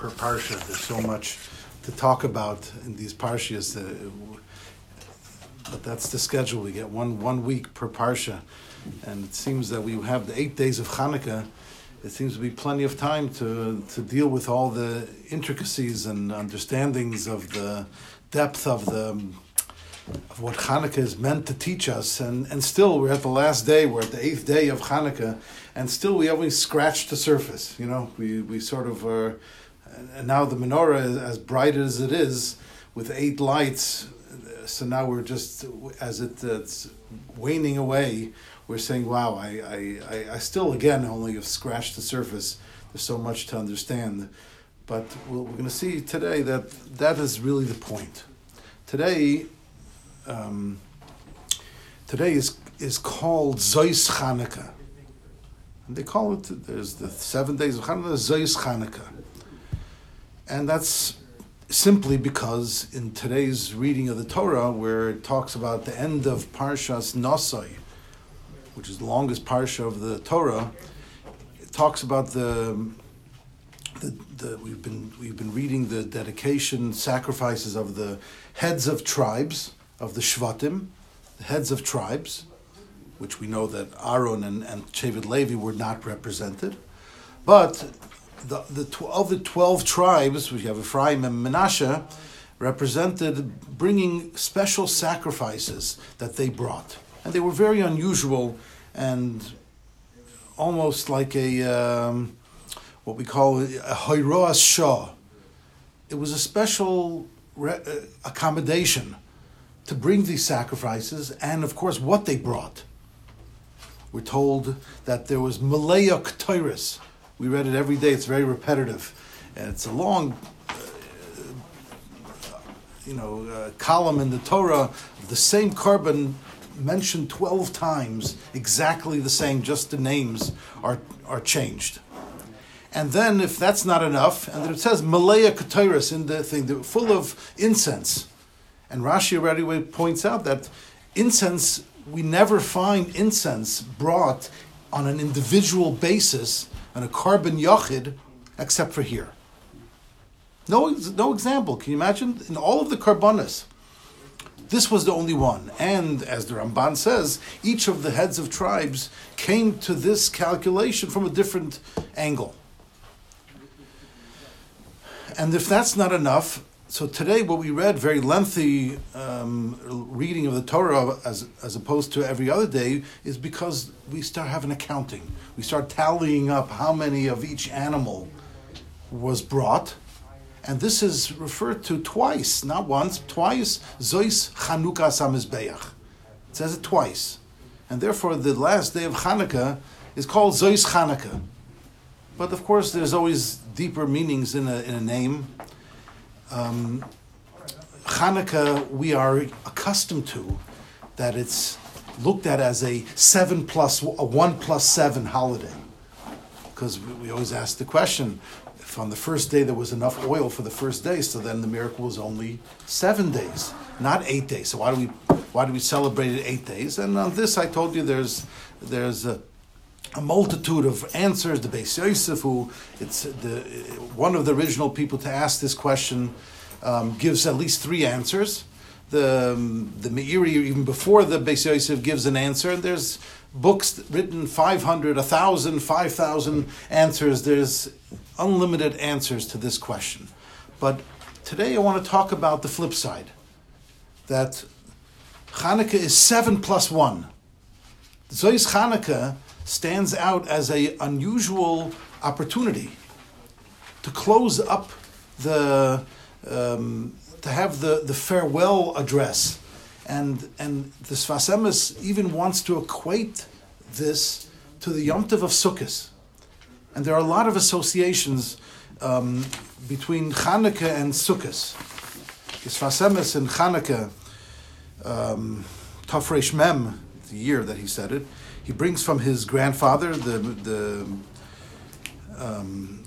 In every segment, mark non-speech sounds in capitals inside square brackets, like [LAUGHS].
per parsha. There's so much to talk about in these parshas. Uh, but that's the schedule. We get one one week per parsha, and it seems that we have the eight days of Hanukkah. It seems to be plenty of time to to deal with all the intricacies and understandings of the depth of the of what Hanukkah is meant to teach us. And, and still, we're at the last day, we're at the eighth day of Hanukkah, and still we only scratch the surface. You know, we, we sort of are, and now the menorah, is as bright as it is, with eight lights, so now we're just, as it, it's waning away, we're saying, wow, I, I, I still, again, only have scratched the surface. There's so much to understand. But we're going to see today that that is really the point. Today, um, today is is called Zois Chanukah. And they call it, there's the seven days of Hanukkah, Zois Chanukah. And that's simply because in today's reading of the Torah, where it talks about the end of Parshas Nosai, which is the longest parsha of the Torah, it talks about the, the, the we've been we've been reading the dedication sacrifices of the heads of tribes of the Shvatim, the heads of tribes, which we know that Aaron and, and Shevet Levi were not represented. But the, the, of the 12 tribes, we have Ephraim and Menashe, represented bringing special sacrifices that they brought. And they were very unusual and almost like a, um, what we call a Hoiroas Shah. It was a special re- uh, accommodation to bring these sacrifices and, of course, what they brought. We're told that there was Malaya Ketairis. We read it every day, it's very repetitive. And it's a long, uh, you know, uh, column in the Torah, the same korban mentioned 12 times, exactly the same, just the names are, are changed. And then, if that's not enough, and it says Malaya Ketairis in the thing, full of incense. And Rashi already points out that incense, we never find incense brought on an individual basis, on a korban yachid, except for here. No, no example. Can you imagine? In all of the korbanos, this was the only one. And as the Ramban says, each of the heads of tribes came to this calculation from a different angle. And if that's not enough, so today, what we read, very lengthy um, reading of the Torah as, as opposed to every other day, is because we start having accounting. We start tallying up how many of each animal was brought. And this is referred to twice, not once, twice. Zois Chanukah Samizbeach. It says it twice. And therefore, the last day of Hanukkah is called Zois Chanukah. But of course, there's always deeper meanings in a, in a name um, Hanukkah we are accustomed to that it's looked at as a seven plus a one plus seven holiday. Because we always ask the question if on the first day there was enough oil for the first day so then the miracle was only seven days not eight days. So why do we why do we celebrate it eight days? And on this i told you there's there's a a multitude of answers. The Beis Yosef, who it's the one of the original people to ask this question, um, gives at least three answers. The um, the Meiri, even before the Beis Yosef, gives an answer, and there's books written 500, 1,000, 5,000 answers. There's unlimited answers to this question. But today I want to talk about the flip side that Hanukkah is seven plus one. Zois Hanukkah stands out as a unusual opportunity to close up the um, to have the, the farewell address and and the Sfas Emes even wants to equate this to the Yom Tov of Sukkot. And there are a lot of associations um, between Hanukkah and Sukkot. The Sfas Emes in Hanukkah, um, Tafresh Mem, the year that he said it, he brings from his grandfather the the um,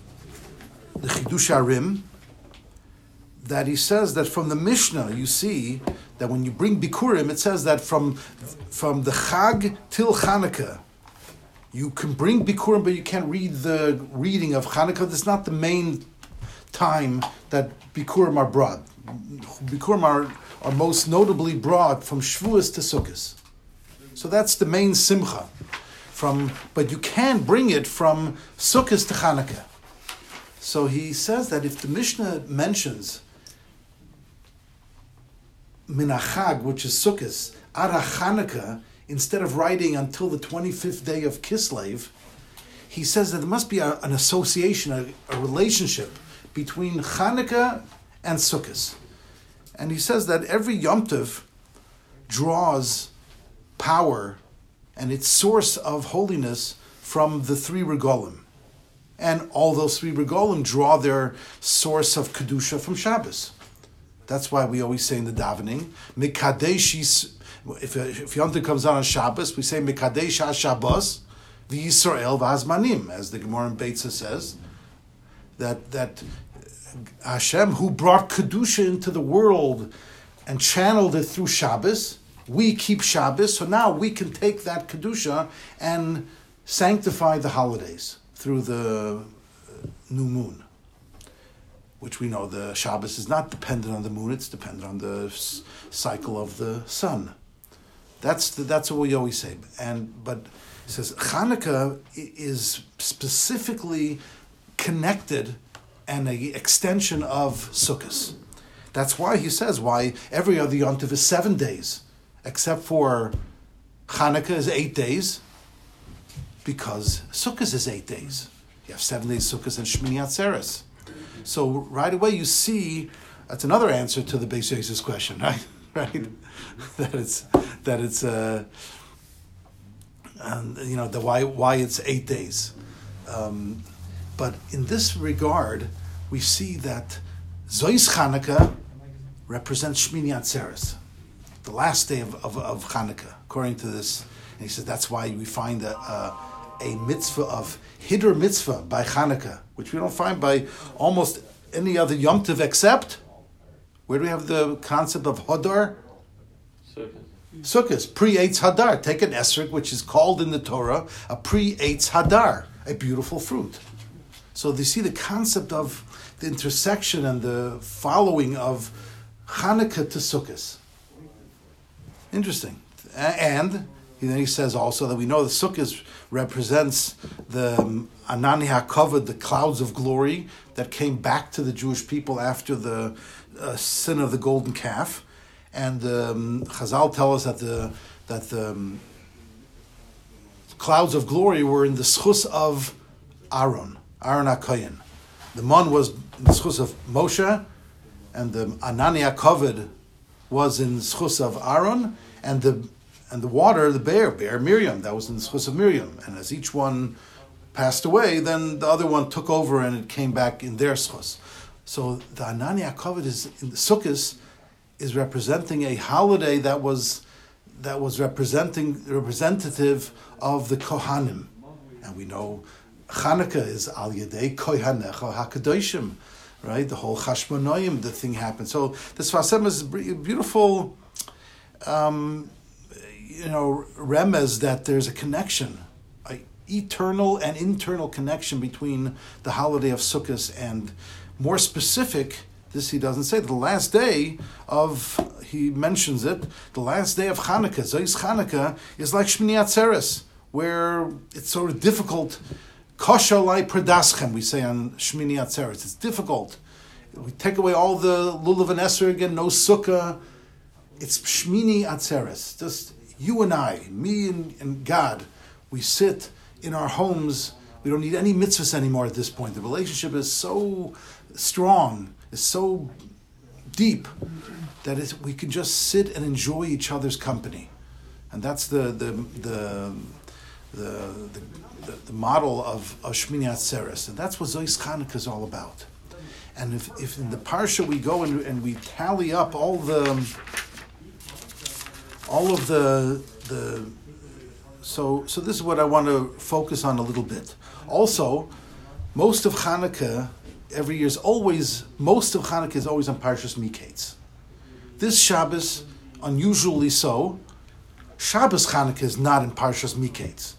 the Chidushei HaRim that he says that from the Mishnah you see that when you bring Bikurim it says that from from the Chag till Chanukah you can bring Bikurim but you can't read the reading of Chanukah. That's not the main time that Bikurim are brought. Bikurim are, are most notably brought from Shavuos to Sukkot. So that's the main simcha. From, but you can bring it from Sukkot to Hanukkah. So he says that if the Mishnah mentions Minachag, which is Sukkot, Ara Hanukkah, instead of writing until the 25th day of Kislev, he says that there must be a, an association, a, a, relationship between Hanukkah and Sukkot. And he says that every Yom Tov draws power and its source of holiness from the three regalim. And all those three regalim draw their source of Kedusha from Shabbos. That's why we always say in the davening, Mikadeshis, if, if Yom comes out on Shabbos, we say Mikadesh HaShabbos, the Yisrael Vazmanim, as the Gemara in Beitza says, that, that Hashem, who brought Kedusha into the world and channeled it through Shabbos, we keep Shabbos, so now we can take that Kedusha and sanctify the holidays through the uh, new moon, which we know the Shabbos is not dependent on the moon, it's dependent on the cycle of the sun. That's, the, that's what we always say. And, but it says Hanukkah is specifically connected and an extension of Sukkot. That's why he says why every other Yom is seven days except for Hanukkah is eight days, because Sukkot is eight days. You have seven days Sukkot and Shmini Atzeres. So right away you see that's another answer to the Beis Yosef's question, [LAUGHS] right? right? that it's that it's uh, and you know the why why it's eight days. Um, but in this regard, we see that Zois Hanukkah represents Shmini Atzeres the last day of, of, of Hanukkah, according to this. And he says that's why we find a, a, a mitzvah of Hiddur mitzvah by Hanukkah, which we don't find by almost any other Yom Tov except where do we have the concept of Hodor? Sukkot. pri Eitz Hadar. Take an esrog, which is called in the Torah a pri Eitz Hadar, a beautiful fruit. So they see the concept of the intersection and the following of Hanukkah to Sukkot. Interesting. And then he says also that we know the Sukkot represents the um, Anani the clouds of glory that came back to the Jewish people after the uh, sin of the golden calf. And um, Chazal tell us that the that the um, clouds of glory were in the schus of Aaron, Aaron HaKoyen. The mon was in the schus of Moshe, and the Anani HaKavod was in schus of Aaron, and the and the water, the bear, bear Miriam, that was in the schus of Miriam. And as each one passed away, then the other one took over and it came back in their schus. So the Anani HaKavod is in the Sukkot is representing a holiday that was that was representing representative of the Kohanim. And we know Hanukkah is Al Yedei Kohanecha HaKadoshim, right? The whole Chashmonoyim, the thing happened. So the Sfas Emes is beautiful um, you know, remez that there's a connection, a eternal and internal connection between the holiday of Sukkot and, more specific, this he doesn't say, the last day of, he mentions it, the last day of Hanukkah, Zois Hanukkah, is like Shmini Atzeres, where it's sort of difficult. Koshalai predaschem, we say on Shmini Atzeres. It's difficult. We take away all the lulav and esrog again, no sukkah, it's Shmini Atzeres. Just you and I, me and, and, God, we sit in our homes. We don't need any mitzvahs anymore at this point. The relationship is so strong, is so deep that we can just sit and enjoy each other's company, and that's the the the the, the, the model of, of Shmini Atzeres, and that's what Zois Chanukah is all about. And if, if in the parsha we go and, and we tally up all the all of the the so so this is what I want to focus on a little bit. Also, most of Hanukkah every year is always most of Hanukkah is always on Parshas Miketz. This Shabbos, unusually so, Shabbos Hanukkah is not in Parshas Miketz,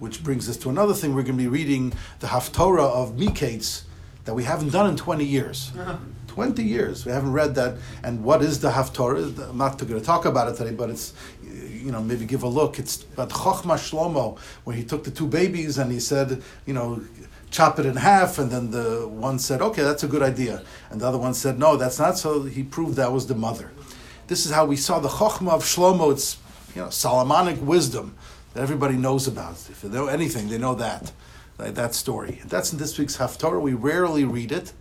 which brings us to another thing. We're going to be reading the Haftorah of Miketz that we haven't done in 20 years. [LAUGHS] 20 years. We haven't read that. And what is the Haftorah? I'm not going to talk about it today, but it's, you know, maybe give a look. It's about Chochma Shlomo, where he took the two babies and he said, you know, chop it in half. And then the one said, okay, that's a good idea. And the other one said, no, that's not. So he proved that was the mother. This is how we saw the Chochma of Shlomo. It's, you know, Solomonic wisdom that everybody knows about. If they know anything, they know that. That story. That's in this week's Haftorah. We rarely read it.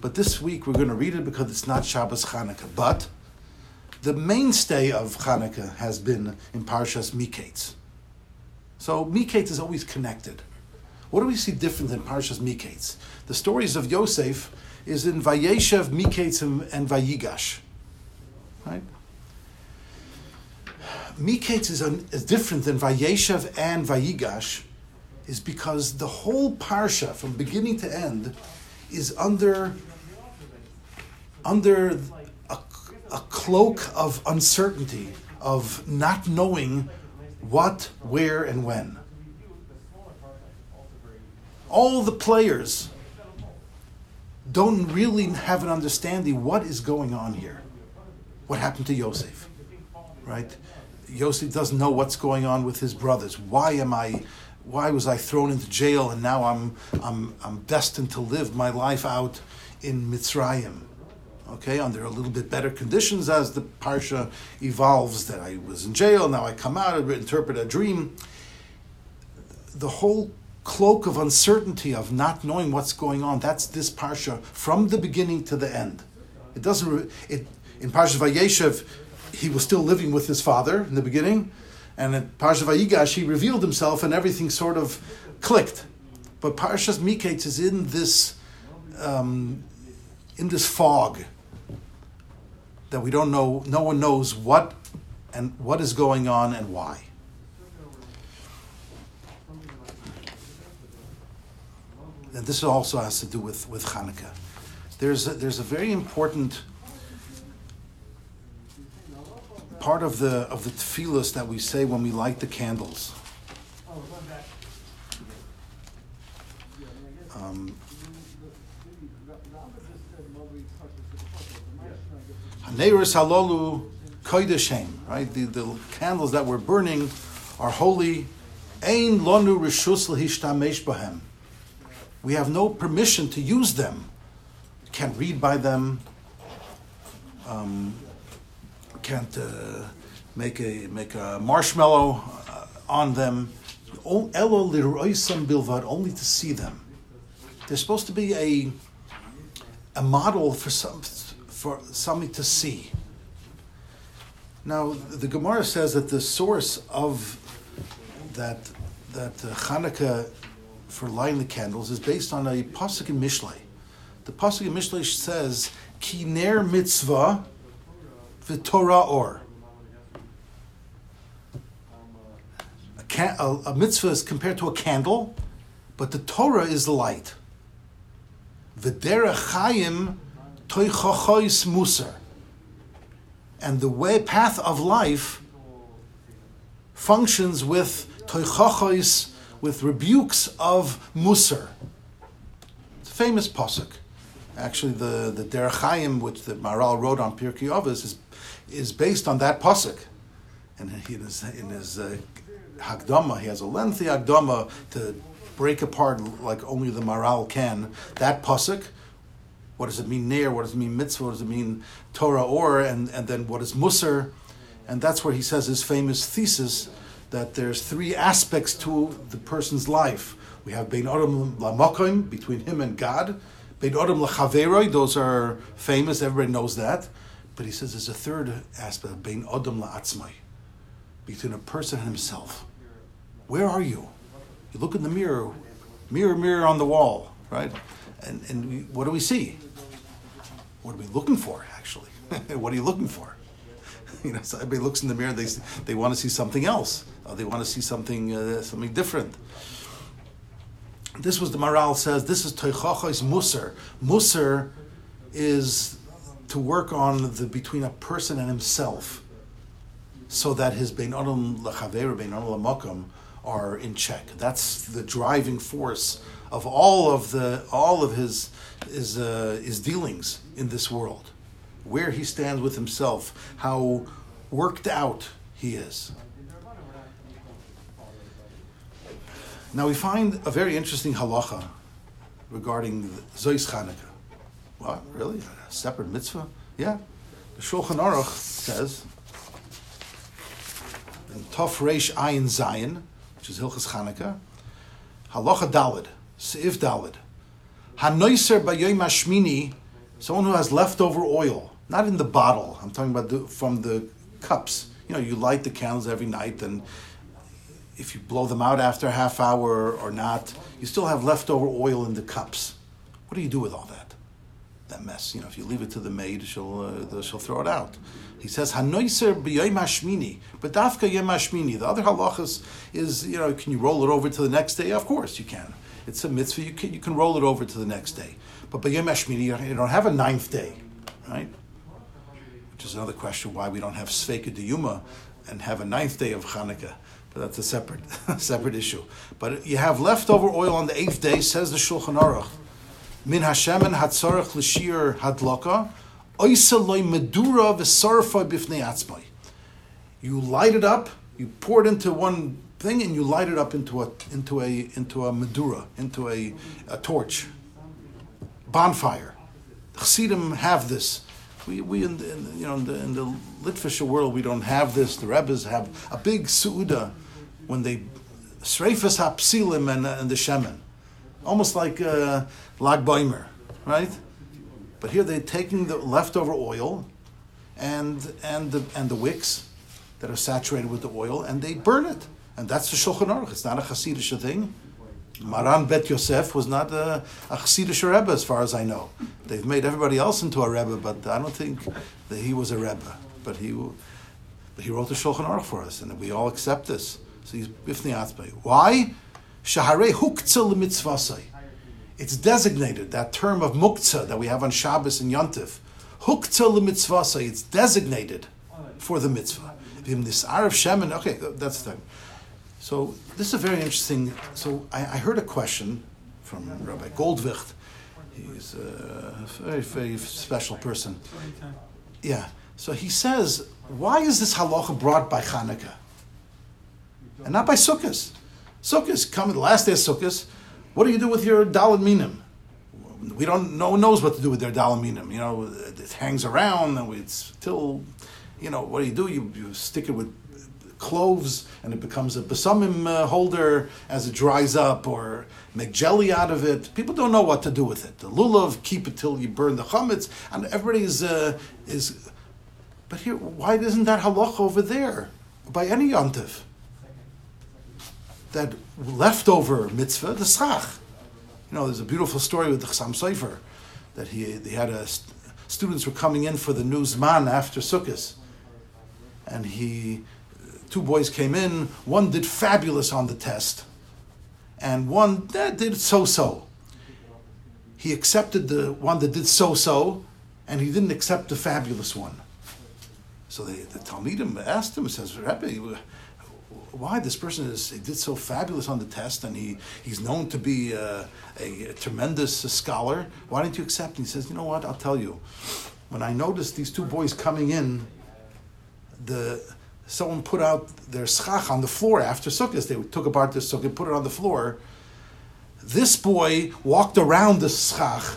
But this week we're going to read it because it's not Shabbos Chanukah. But the mainstay of Chanukah has been in Parshas Miketz. So Miketz is always connected. What do we see different in Parshas Miketz? The stories of Yosef is in Vayeshev, Miketz, and, and Vayigash. Right? Miketz is, an, is different than Vayeshev and Vayigash is because the whole Parsha, from beginning to end, is under under a, a cloak of uncertainty, of not knowing what, where, and when. All the players don't really have an understanding what is going on here. What happened to Yosef, right? Yosef doesn't know what's going on with his brothers. Why am I? Why was I thrown into jail and now I'm I'm I'm destined to live my life out in Mitzrayim? okay, under a little bit better conditions as the parsha evolves. That I was in jail, now I come out, I interpret a dream. The whole cloak of uncertainty of not knowing what's going on. That's this parsha from the beginning to the end. It doesn't. It in Parsha Vayeshev, he was still living with his father in the beginning, and in Parsha Vayigash, he revealed himself, and everything sort of clicked. But Parshas Miketz is in this um, in this fog that we don't know, no one knows what and what is going on and why. And this also has to do with, with Hanukkah. There's a, there's a very important part of the of the tefillos that we say when we light the candles. Um, right? The, the candles that we're burning are holy. Ein lonu rishus lehishtamesh bahem. We have no permission to use them. Can't read by them. Um, can't uh, make a make a marshmallow uh, on them. Only to see them. They're supposed to be a a model for some for something to see. Now, the Gemara says that the source of that that uh, Hanukkah for lighting the candles is based on a pasuk in Mishlei. The pasuk in Mishlei says, "Ki ner mitzvah v'torah or." A, can, a, a mitzvah is compared to a candle, but the Torah is the light. V'derech chayim toichachois musar. And the way path of life functions with toichachois, with rebukes of musar. It's a famous pasuk. Actually, the the Derech which the Maharal wrote on Pirkei Avos, is is based on that pasuk. And in his in his uh, Hagdama, he has a lengthy Hagdama to break apart like only the Maharal can. That pasuk what does it mean near? What does it mean mitzvah? What does it mean Torah or? And, and then what is musar? And that's where he says his famous thesis that there's three aspects to the person's life. We have Bein Odom Lamokim, between him and God. Bein Odom Lachaveroi, those are famous, everybody knows that. But he says there's a third aspect, Bein Odom La'atzmai, between a person and himself. Where are you? You look in the mirror, mirror, mirror on the wall, right? And, and we, what do we see? What are we looking for, actually? [LAUGHS] what are you looking for? [LAUGHS] you know, so everybody looks in the mirror, they, they want to see something else. Uh, they want to see something, uh, something different. This was the Maharal says, this is Teichachos Musar. Musar is to work on the between a person and himself so that his Bein Adam Lechaver, Bein Adam are in check. That's the driving force of all of the all of his his uh, his dealings in this world, where he stands with himself, how worked out he is. Now we find a very interesting halacha regarding Zois Chanukah. What really a separate mitzvah? Yeah, the Shulchan Aruch says in Tov Reish Ayin Zayin, which is Hilchas Chanukah, Halacha Dalid, Seif Dalid, Hanoiser Bayoim Hashmini, someone who has leftover oil, not in the bottle. I'm talking about the, from the cups. You know, you light the candles every night, and if you blow them out after a half hour or not, you still have leftover oil in the cups. What do you do with all that? That mess. You know, if you leave it to the maid, she'll uh, she'll throw it out. He says hanoiser b'yom but dafka yom. The other halachas is you know can you roll it over to the next day? Of course you can. It's a mitzvah. You can you can roll it over to the next day. But b'yom you don't have a ninth day, right? Which is another question why we don't have sveka diyuma and have a ninth day of Hanukkah. But that's a separate [LAUGHS] separate issue. But you have leftover oil on the eighth day, says the Shulchan Aruch. Min Hashemen hatzarech l'shir hadlaka you light it up, you pour it into one thing, and you light it up into a into a into a medura, into a, a torch, bonfire. Chassidim have this. We, we in, the, in, you know in the, in the Litvische world we don't have this. The Rebbes have a big suuda when they sreifas hapsilim and, and the shemen, almost like uh, Lag Baimer, right? But here they're taking the leftover oil and, and, the, and the wicks that are saturated with the oil and they burn it. And that's the Shulchan Aruch. It's not a Hasidic thing. Maran Bet Yosef was not a, a Hasidic Rebbe, as far as I know. They've made everybody else into a Rebbe, but I don't think that he was a Rebbe. But he, but he wrote the Shulchan Aruch for us, and we all accept this. So he's Bifni. Why? Shaharei huktzah l'mitzvasai. It's designated, that term of muktzah that we have on Shabbos and Yontif. Huktzah l'mitzvasa, it's designated for the mitzvah. Vim nisar of Shemin, okay, that's the thing. So this is a very interesting, so I, I heard a question from Rabbi Goldwicht. He's a very, very special person. Yeah. So he says, why is this halacha brought by Hanukkah? And not by Sukkot? Sukkot, coming the last day of Sukkot, what do you do with your dalad minim? We don't. No one knows what to do with their dalad minim. You know, it hangs around, and it's till, you know, what do you do? You, you stick it with cloves, and it becomes a besamim uh, holder as it dries up, or make jelly out of it. People don't know what to do with it. The lulav, keep it till you burn the chametz, and everybody is uh, is. But here, why isn't that halach over there by any yontif? That leftover mitzvah, the schach. You know, there's a beautiful story with the Chassam Sofer that he, he had a, students were coming in for the new Zman after Sukkot. And he, two boys came in, one did fabulous on the test, and one that did so-so. He accepted the one that did so-so, and he didn't accept the fabulous one. So they, the Talmidim asked him, says, Rebbe, why this person is did so fabulous on the test and he he's known to be a, a, a tremendous scholar. Why didn't you accept? And he says you know what? I'll tell you. When i noticed these two boys coming in the someone put out their schach on the floor after sukkot they took apart the sukkah and put it on the floor. This boy walked around the schach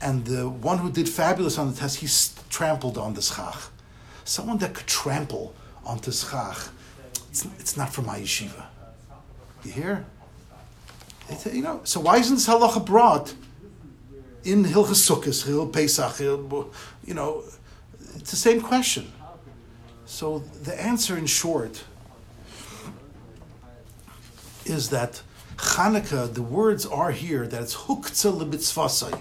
and the one who did fabulous on the test he trampled on the schach. Someone that could trample onto schach it's, it's not for my yeshiva. You hear? It's, you know, so why isn't this halacha brought in Hilchas Sukkot, Hil Pesach, Hil, you know, it's the same question. So the answer in short is that Hanukkah, the words are here that it's huktzah l'mitzvasai.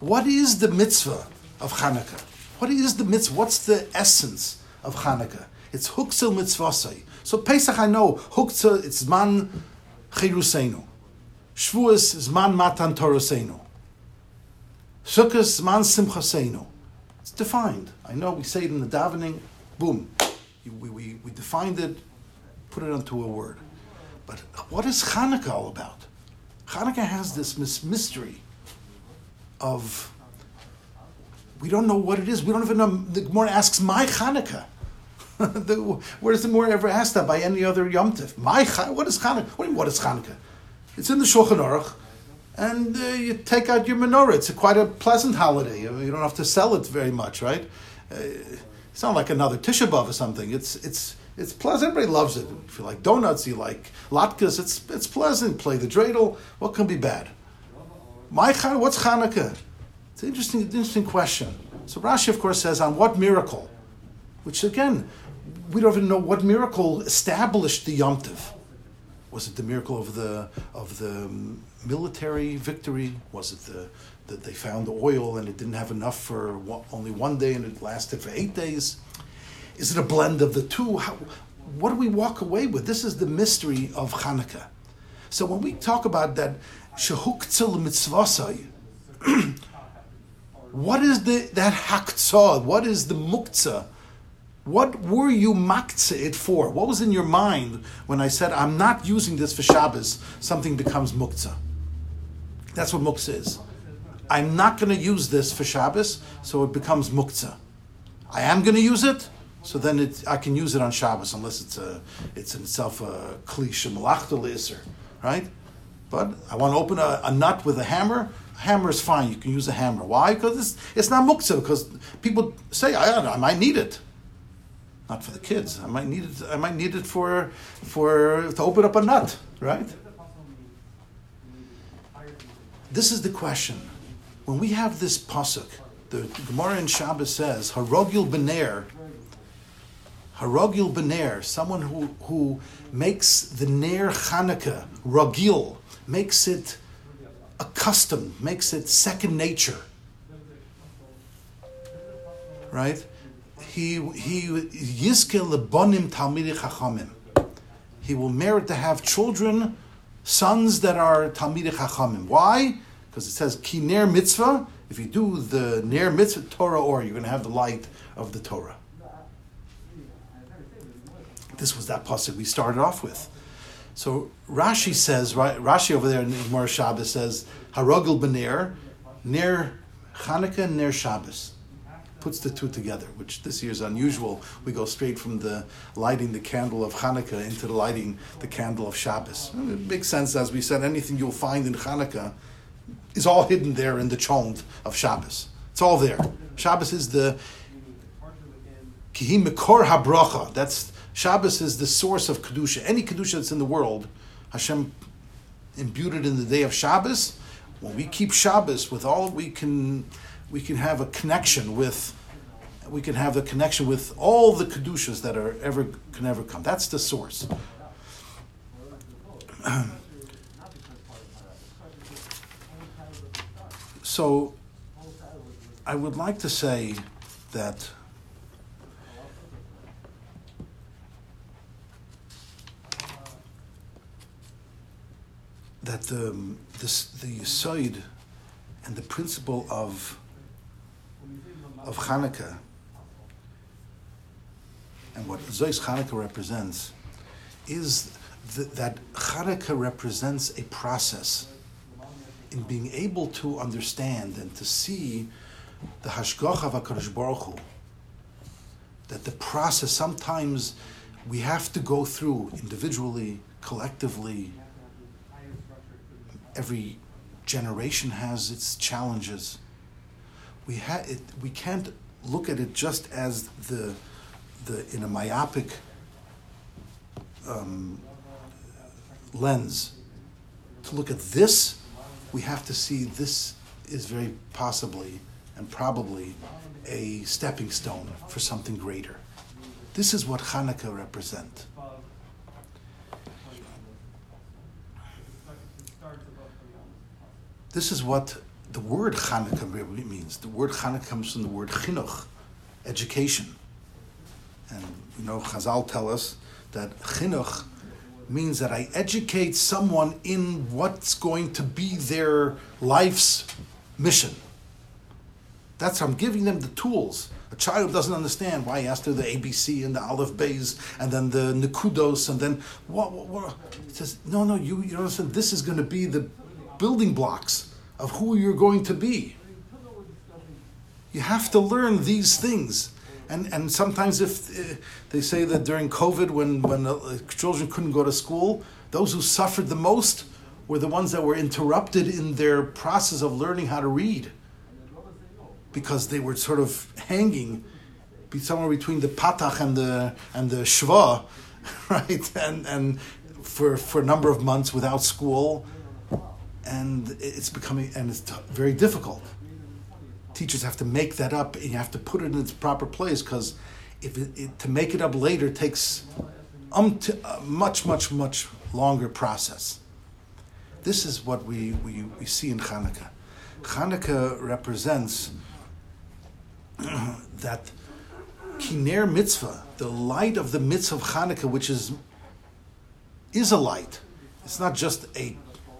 What is the mitzvah of Hanukkah? What is the mitzvah? What's the essence of Hanukkah? It's huksil mitzvasai. So Pesach, I know huktzah. It's man chirusenu. Shavuos is man matan torosenu. Sukkot man simchasenu. It's defined. I know we say it in the davening. Boom, we, we, we defined it, put it onto a word. But what is Hanukkah all about? Hanukkah has this mystery of we don't know what it is. We don't even know. The Gemara asks, "Mai Hanukkah." [LAUGHS] the, where does the Gemara ever ask that by any other Yom Tif? Mai what is Hanukkah? What, what is Hanukkah? It's in the Shulchan Aruch, and uh, you take out your menorah. It's a, quite a pleasant holiday. You don't have to sell it very much, right? Uh, it's not like another Tisha B'av or something. It's it's it's pleasant. Everybody loves it. If you like donuts, you like latkes. It's it's pleasant. Play the dreidel. What can be bad? Mai what's Hanukkah? It's an interesting interesting question. So Rashi, of course, says on what miracle, which again, we don't even know what miracle established the Yom Tiv. Was it the miracle of the of the military victory? Was it the that they found the oil and it didn't have enough for one, only one day and it lasted for eight days? Is it a blend of the two? How, what do we walk away with? This is the mystery of Hanukkah. So when we talk about that shehuktzil mitzvasai, [CLEARS THROAT] what is the that haktzah? What is the muktzah? What were you maktzah it for? What was in your mind when I said I'm not using this for Shabbos? Something becomes muktzah. That's what muktzah is. I'm not going to use this for Shabbos, so it becomes muktzah. I am going to use it, so then it, I can use it on Shabbos unless it's a it's in itself a cliche malachta right? But I want to open a, a, nut with a hammer. A hammer is fine. You can use a hammer. Why? Because it's, it's not muktzah. Because people say I, I might need it. Not for the kids. I might need it. I might need it for for to open up a nut. Right. This is the question. When we have this pasuk, the Gemara in Shabbos says, "Harogil bener." Harogil bener, someone who, who makes the Ner Chanukah, Ragil, makes it accustomed, makes it second nature. Right? He he lebonim talmidei chachamim. He will merit to have children, sons that are talmidei chachamim. Why? Because it says ki ner mitzvah. If you do the ner mitzvah Torah, or you're going to have the light of the Torah. This was that pasuk we started off with. So Rashi says, Rashi over there in Gemara Shabbos says, Harogel b'ner, ner Chanukah, ner Shabbos. Puts the two together, which this year is unusual. We go straight from the lighting the candle of Hanukkah into the lighting the candle of Shabbos. It makes sense, as we said, anything you'll find in Hanukkah is all hidden there in the chont of Shabbos. It's all there. Shabbos is the Kihim Mekor HaBracha. That's Shabbos is the source of kedusha. Any kedusha that's in the world, Hashem imbued it in the day of Shabbos. When we keep Shabbos with all we can, we can have a connection with. We can have the connection with all the kedushas that are ever can ever come. That's the source. [CLEARS THROAT] so, I would like to say that that the this, the side and the principle of of Hanukkah and what Zois Hanukkah represents is the, that Hanukkah represents a process in being able to understand and to see the Hashgacha of HaKadosh Baruch Hu, that the process sometimes we have to go through individually, collectively, every generation has its challenges. We ha- it, we can't look at it just as the the in a myopic um, lens. To look at this, we have to see this is very possibly and probably a stepping stone for something greater. This is what Hanukkah represents. This is what the word really means. The word Chanukah comes from the word chinuch, education. And you know, Chazal tell us that chinuch means that I educate someone in what's going to be their life's mission. That's I'm giving them the tools. A child doesn't understand why he has to the ABC and the Aleph Bays and then the Nikudos and then what, what, what? It says, no, no, you, you don't understand. This is going to be the building blocks of who you're going to be. You have to learn these things. And, and sometimes if uh, they say that during COVID when, when uh, children couldn't go to school, those who suffered the most were the ones that were interrupted in their process of learning how to read because they were sort of hanging somewhere between the patach and the and the shva, [LAUGHS] right? And and for for a number of months without school, and it's becoming and it's very difficult. Teachers have to make that up, and you have to put it in its proper place because if it, it, to make it up later takes um a much much much longer process. This is what we, we, we see in Hanukkah. Hanukkah represents [CLEARS THROAT] that Kiner mitzvah, the light of the mitzvah of Hanukkah, which is is a light. It's not just a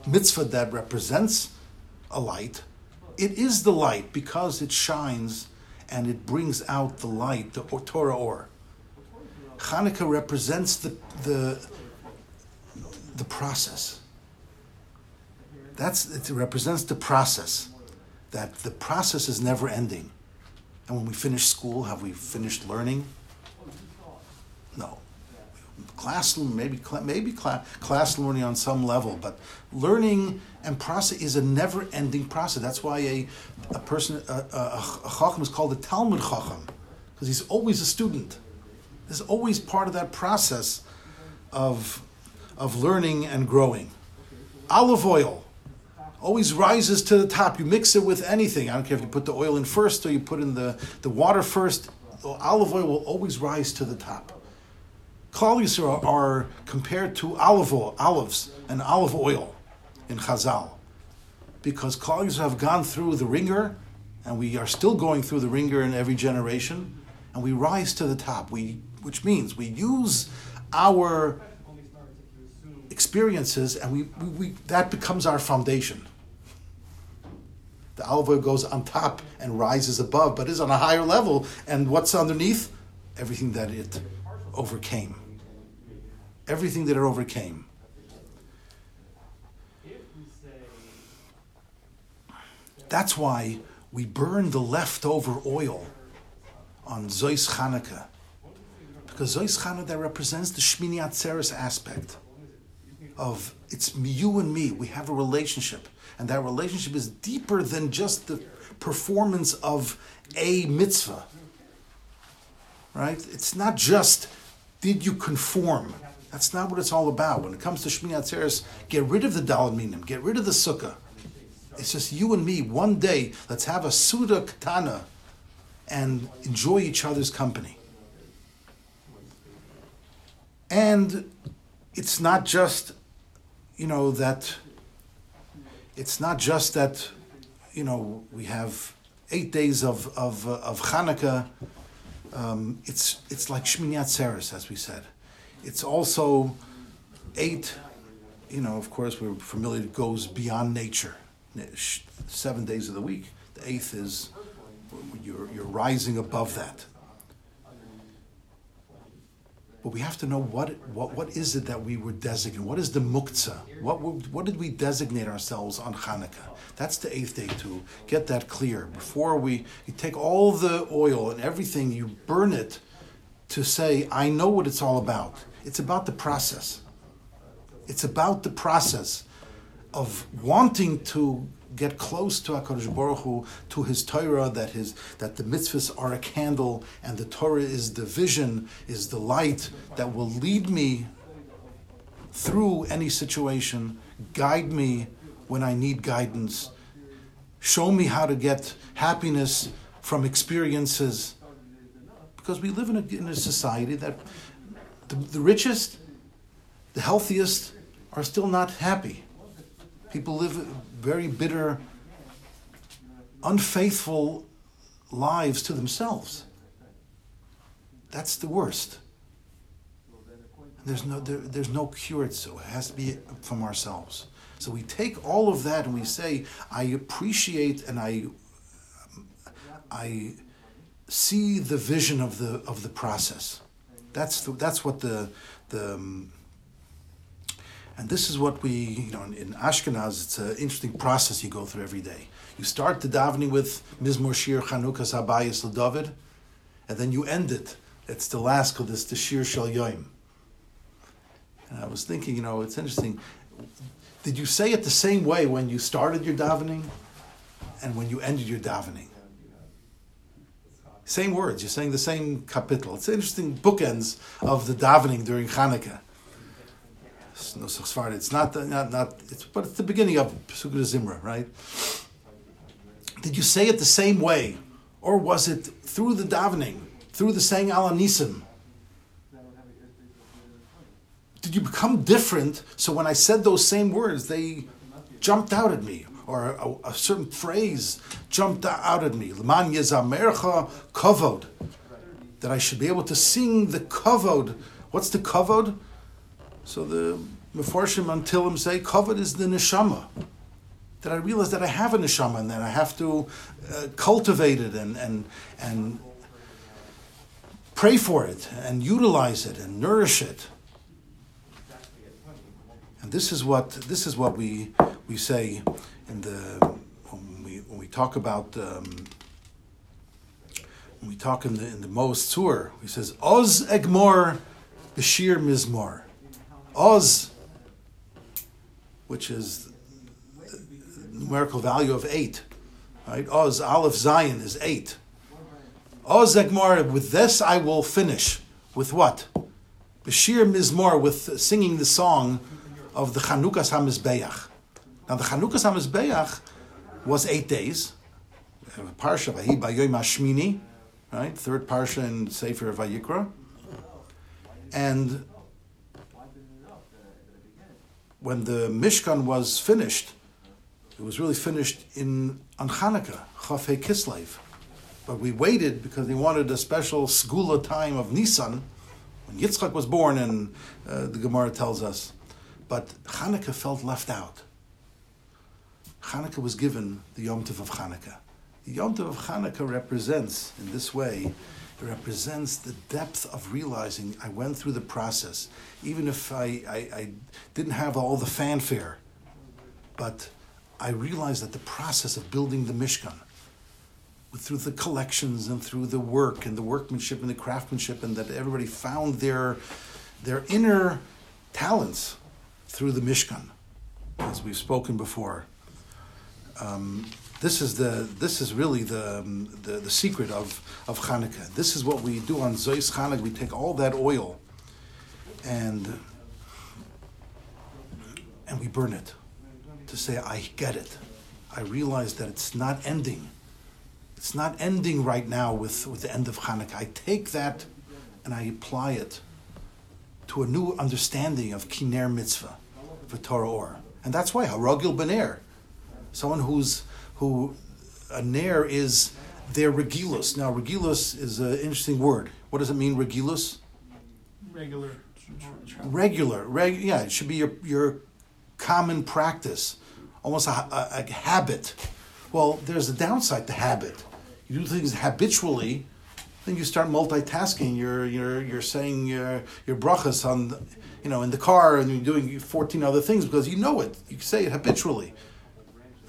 mitzvah that represents a light. It is the light because it shines and it brings out the light, the Torah or. Hanukkah represents the, the, the process. That's, it represents the process, that the process is never ending. And when we finish school, have we finished learning? No. Class maybe maybe class, class learning on some level, but learning and process is a never-ending process. That's why a, a person a, a, a chacham is called a Talmud chacham because he's always a student. There's always part of that process of of learning and growing. Olive oil always rises to the top. You mix it with anything. I don't care if you put the oil in first or you put in the, the water first. The olive oil will always rise to the top. Klal are, are compared to olive oil, olives and olive oil in Chazal, because Klal have gone through the ringer, and we are still going through the ringer in every generation, and we rise to the top. We, which means we use our experiences, and we, we, we that becomes our foundation. The olive oil goes on top and rises above, but is on a higher level. And what's underneath? Everything that it overcame. Everything that it overcame. That's why we burn the leftover oil on Zois Chanukah. Because Zois Chanukah represents the Shmini Atzeres aspect of it's you and me. We have a relationship. And that relationship is deeper than just the performance of a mitzvah. Right? It's not just did you conform. That's not what it's all about. When it comes to Shmini Atzeres, get rid of the Dalad get rid of the Sukkah. It's just you and me. One day, let's have a Suda Katana and enjoy each other's company. And it's not just, you know, that it's not just that, you know, we have eight days of of, of Hanukkah. Um, it's it's like Shmini Atzeres, as we said. It's also eight. You know, of course, we're familiar. It goes beyond nature. Seven days of the week. The eighth is you're you're rising above that. But we have to know what, what, what is it that we were designated? What is the muktzah? What, what did we designate ourselves on Hanukkah? That's the eighth day to get that clear. Before we you take all the oil and everything, you burn it to say, I know what it's all about. It's about the process. It's about the process of wanting to get close to Hakadosh Baruch Hu, to His Torah, that His that the mitzvahs are a candle, and the Torah is the vision, is the light that will lead me through any situation, guide me when I need guidance, show me how to get happiness from experiences. Because we live in a, in a society that the, the richest, the healthiest are still not happy. People live very bitter, unfaithful lives to themselves. That's the worst. There's no, there, there's no cure, so it has to be from ourselves. So we take all of that and we say, I appreciate and I, I see the vision of the of the process. That's the, that's what the the um, and this is what we you know in, Ashkenaz. It's an interesting process you go through every day. You start the davening with Mizmor Shir Chanukah Sabayis David, and then you end it. It's the last of this the Shir Shal Yoim. And I was thinking, you know, it's interesting. Did you say it the same way when you started your davening and when you ended your davening? Same words. You're saying the same capital. It's interesting bookends of the davening during Hanukkah. It's not not not. It's but it's the beginning of Pesukah Zimra, right? Did you say it the same way, or was it through the davening, through the saying Al Nisim? Did you become different? So when I said those same words, they jumped out at me, or a, a certain phrase jumped out at me. L'man yezamercha kavod. That I should be able to sing the kavod. What's the kavod? So the Meforshim until him say kavod is the neshama. That I realize that I have a neshama and that I have to uh, cultivate it and and and pray for it and utilize it and nourish it. And this is what this is what we we say in the when we when we talk about um, when we talk in the in the Maoz Tzur, he says Oz Egmor Bashir Mizmor. Oz, which is numerical value of eight. Right? Oz Aleph Zayin is eight. Oz Egmor, with this I will finish. With what? Bashir Mizmor, with singing the song of the Chanukas HaMizbeach. Now the Chanukas HaMizbeach was eight days. Parsha Vahi Bayoim Hashmini, right? Third Parsha in Sefer Vayikra. And when the Mishkan was finished, it was really finished in on Hanukkah, Chafei Kislev. But we waited because they wanted a special skula time of Nisan, when Yitzchak was born, and uh, the Gemara tells us but Hanukkah felt left out. Hanukkah was given the Yom Tov of Hanukkah. The Yom Tov of Hanukkah represents, in this way, represents the depth of realizing I went through the process, even if I, I, I didn't have all the fanfare. But I realized that the process of building the Mishkan, through the collections and through the work and the workmanship and the craftsmanship, and that everybody found their, their inner talents through the Mishkan, as we've spoken before. Um, this is the this is really the, um, the, the secret of of Hanukkah. This is what we do on Zois Hanukkah. We take all that oil and and we burn it to say I get it. I realize that it's not ending. It's not ending right now with, with the end of Hanukkah. I take that and I apply it to a new understanding of Kiner Mitzvah for Torah or. And that's why Haragil Bener, someone who's who a nair is their regilus. Now regilus is an interesting word. What does it mean, regilus? Regular. Regular, reg, yeah, it should be your your common practice, almost a, a, a habit. Well, there's a downside to habit. You do things habitually, then you start multitasking. You're you're you're saying your your brachas on you know, in the car and you're doing 14 other things because you know it. You say it habitually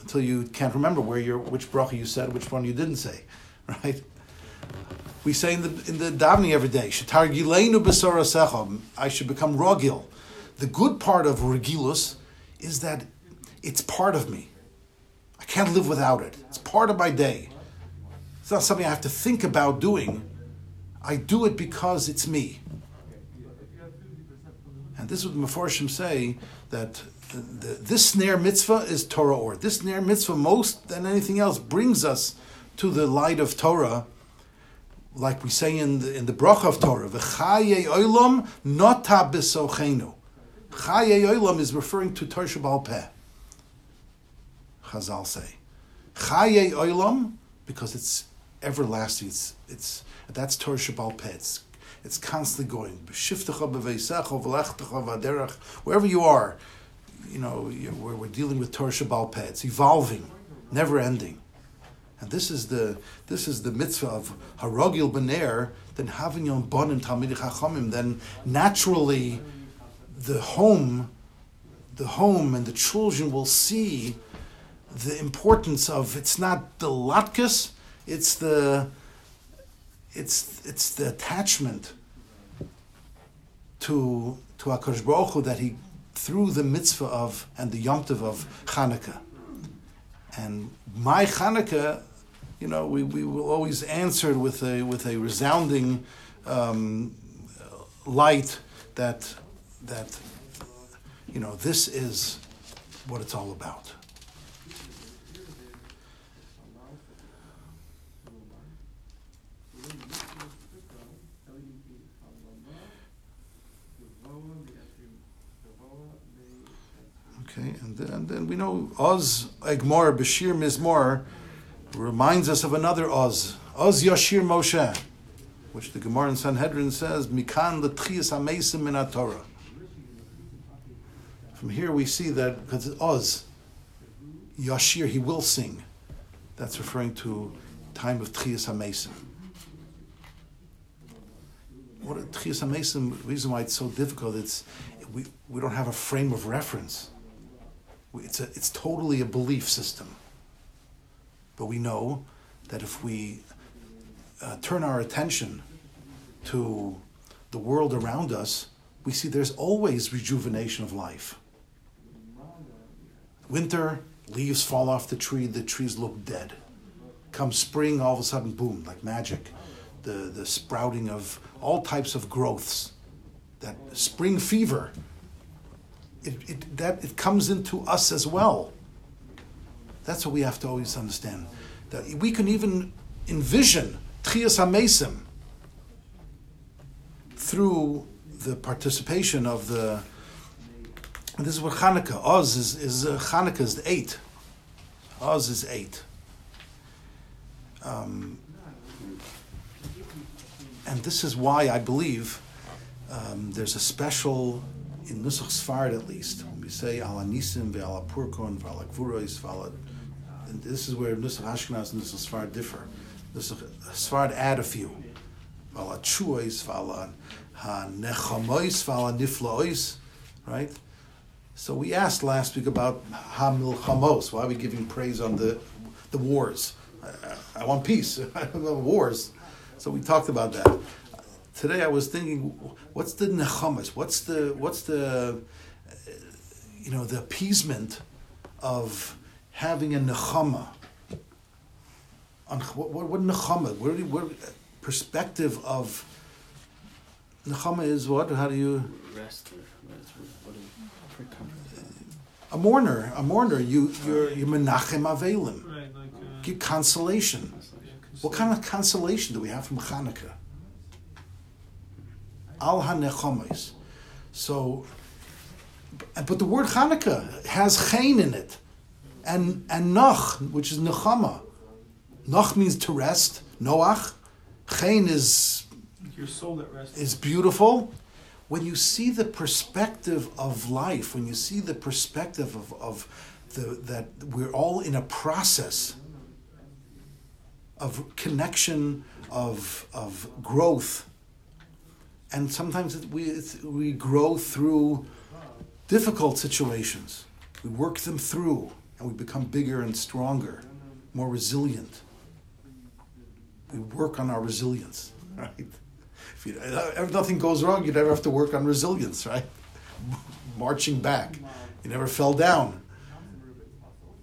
until you can't remember where you're, which bracha you said, which one you didn't say, [LAUGHS] right? We say in the in the davening every day, I should become rogil. The good part of regilus is that it's part of me. I can't live without it. It's part of my day. It's not something I have to think about doing. I do it because it's me. And this is what Meforshim say that the, the, this Ner mitzvah is Torah or. This Ner mitzvah, most than anything else, brings us to the light of Torah, like we say in the, in the bracha of Torah, V'chaye olam nota b'sochenu. Chaye olam is referring to Torah Sheba'al Peh. Chazal say. Chaye olam, because it's everlasting, it's, it's, that's Torah Sheba'al Peh. It's it's constantly going. Wherever you are, you know, we're, we're dealing with Torah Sheba'al Peh. It's evolving, never ending. And this is the this is the mitzvah of harogil bener, then having yon bon and talmidei chachamim. Then naturally, the home, the home and the children will see the importance of. It's not the latkes, it's the it's it's the attachment to to Hakadosh Baruch Hu that he through the mitzvah of and the yomtiv of Hanukkah. And my Hanukkah, you know, we, we will always answer with a with a resounding um, light that that you know this is what it's all about. Okay, and then, and then we know Oz Egmor Bashir Mizmor reminds us of another Oz, Oz Yashir Moshe, which the Gemara in Sanhedrin says, Mikan L'tchias Amesim Min Torah. From here we see that because Oz, Yashir, he will sing. That's referring to time of Tchias Amesim. What Tchias Amesim, the reason why it's so difficult, it's we, we don't have a frame of reference. It's, a, it's totally a belief system. But we know that if we uh, turn our attention to the world around us, we see there's always rejuvenation of life. Winter, leaves fall off the tree, the trees look dead. Come spring, all of a sudden, boom, like magic. The, the sprouting of all types of growths. That spring fever it, it, that it comes into us as well. That's what we have to always understand. That we can even envision Tchias HaMesim through the participation of the. This is what Hanukkah, Oz is, is uh, Hanukkah is eight. Oz is eight. Um, and this is why I believe um, there's a special in Nusach Sfard at least, when we say ala nisim ve'ala purkon ve'ala gvurois ve'ala, this is where Nusach Ashkenaz and Nusach Sfard differ. Nusach Sfard add a few. Ve'ala chuois ve'ala ha-nechamois ve'ala niflois, right? So we asked last week about ha-milchamos, why are we giving praise on the, the wars? I, I want peace, [LAUGHS] I don't want wars. So we talked about that today I was thinking, what's the nechamas? What's the what's the you know the appeasement of having a nechama? On what what, what nechama? Where, where perspective of nechama is what? How do you rest? A mourner, a mourner. You you're you menachem avelim. Right, like uh, Give consolation. What kind of consolation do we have from Hanukkah? Al hanechomos. So, but the word Hanukkah has chain in it, and and noch, which is nechama. Noch means to rest. Noach. Chain is your soul at rest. is beautiful. When you see the perspective of life, when you see the perspective of, of the, that we're all in a process of connection, of, of growth, and sometimes it, we, we grow through difficult situations. We work them through, and we become bigger and stronger, more resilient. We work on our resilience, [LAUGHS] right? If, you, uh, if nothing goes wrong, you never have to work on resilience, right? [LAUGHS] Marching back, you never fell down.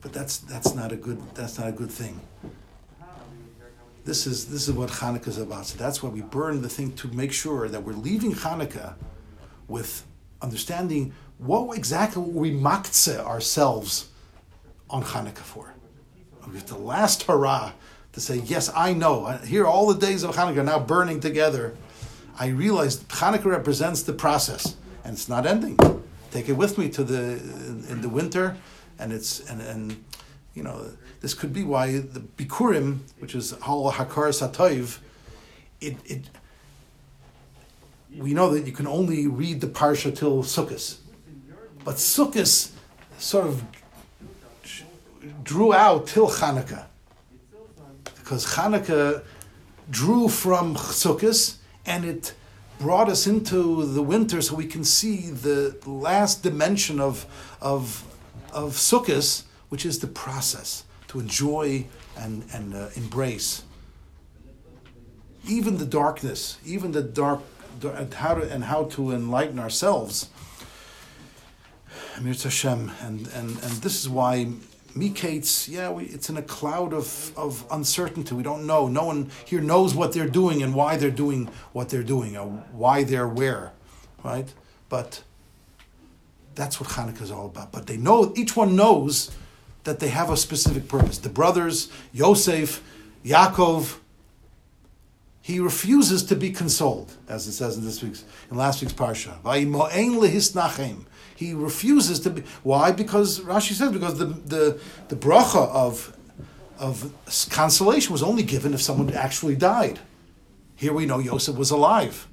But that's that's not a good that's not a good thing. This is this is what Hanukkah is about. So that's why we burn the thing to make sure that we're leaving Hanukkah with understanding what exactly we maktze ourselves on Hanukkah for. With the last hurrah to say, yes, I know. Here, all the days of Hanukkah now burning together. I realize Hanukkah represents the process, and it's not ending. Take it with me to the in, in the winter, and it's and and you know this could be why the Bikurim, which is Hal Hakar Satoiv, it, it we know that you can only read the Parsha till Sukkot. But Sukkot sort of drew out till Hanukkah. because Hanukkah drew from Sukkot and it brought us into the winter so we can see the last dimension of, of, of Sukkot, which is the process to enjoy and, and uh, embrace. Even the darkness, even the dark, and how to, and how to enlighten ourselves. Mir Hashem, and, and, and this is why Mikeitz, yeah, we, it's in a cloud of, of uncertainty. We don't know. No one here knows what they're doing and why they're doing what they're doing, or why they're where, right? But that's what Hanukkah is all about. But they know, each one knows that they have a specific purpose. The brothers, Yosef, Yaakov, he refuses to be consoled, as it says in this week's in last week's parsha. He refuses to be. Why? Because Rashi says because the the the bracha of of consolation was only given if someone actually died. Here we know Yosef was alive,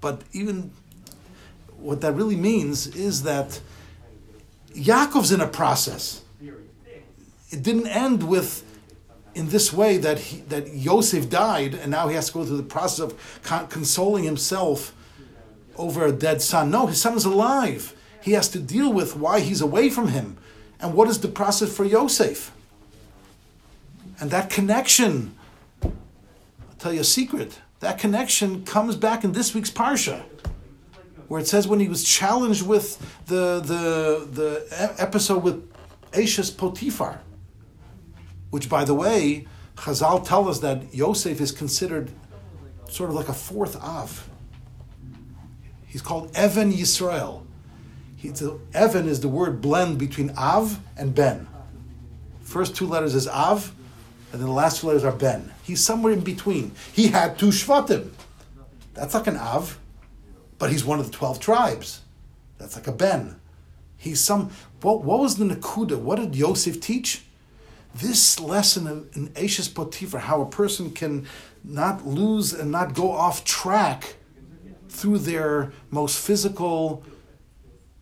but even what that really means is that Yaakov's in a process. It didn't end with in this way that he, that Yosef died, and now he has to go through the process of con- consoling himself over a dead son. No, his son is alive. He has to deal with why he's away from him, and what is the process for Yosef. And that connection, I'll tell you a secret. That connection comes back in this week's parsha, where it says when he was challenged with the the the episode with Eishes Potiphar which, by the way, Chazal tell us that Yosef is considered sort of like a fourth Av. He's called Even Yisrael. He's a, Even is the word blend between Av and Ben. First two letters is Av, and then the last two letters are Ben. He's somewhere in between. He had two Shvatim. That's like an Av, but he's one of the 12 tribes. That's like a Ben. He's some. What, what was the Nakuda? What did Yosef teach? This lesson of, in Eishes Potiphar, how a person can not lose and not go off track through their most physical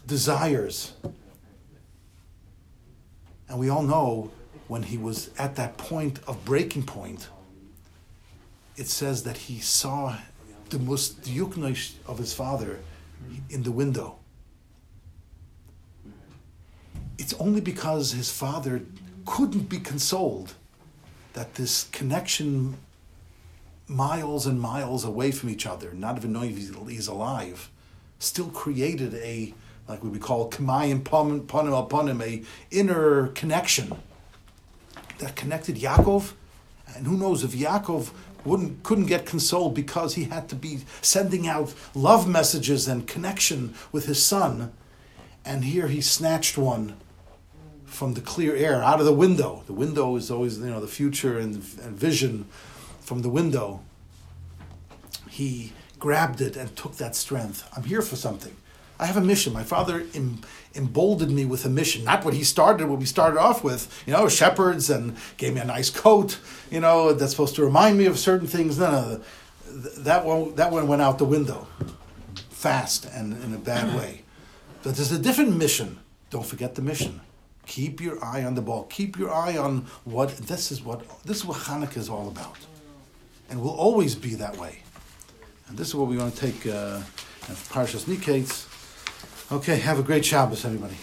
desires. And we all know when he was at that point of breaking point, it says that he saw the most diuknoish of his father in the window. It's only because his father couldn't be consoled that this connection miles and miles away from each other, not even knowing if he's alive, still created a, like we would call kamayim panim upon him, a inner connection that connected Yaakov. And who knows if Yaakov wouldn't couldn't get consoled because he had to be sending out love messages and connection with his son, and here he snatched one from the clear air out of the window. The window is always you know the future and, and vision from the window. He grabbed it and took that strength. I'm here for something. I have a mission. My father em- emboldened me with a mission. Not what he started, what we started off with, you know, shepherds and gave me a nice coat, you know, that's supposed to remind me of certain things. No, no, that one, that one went out the window fast and in a bad way. But there's a different mission. Don't forget the mission. Keep your eye on the ball. Keep your eye on what this is what this is what Hanukkah is all about, and will always be that way. And this is what we want to take uh, Parshas Mikeitz. Okay, have a great Shabbos, everybody.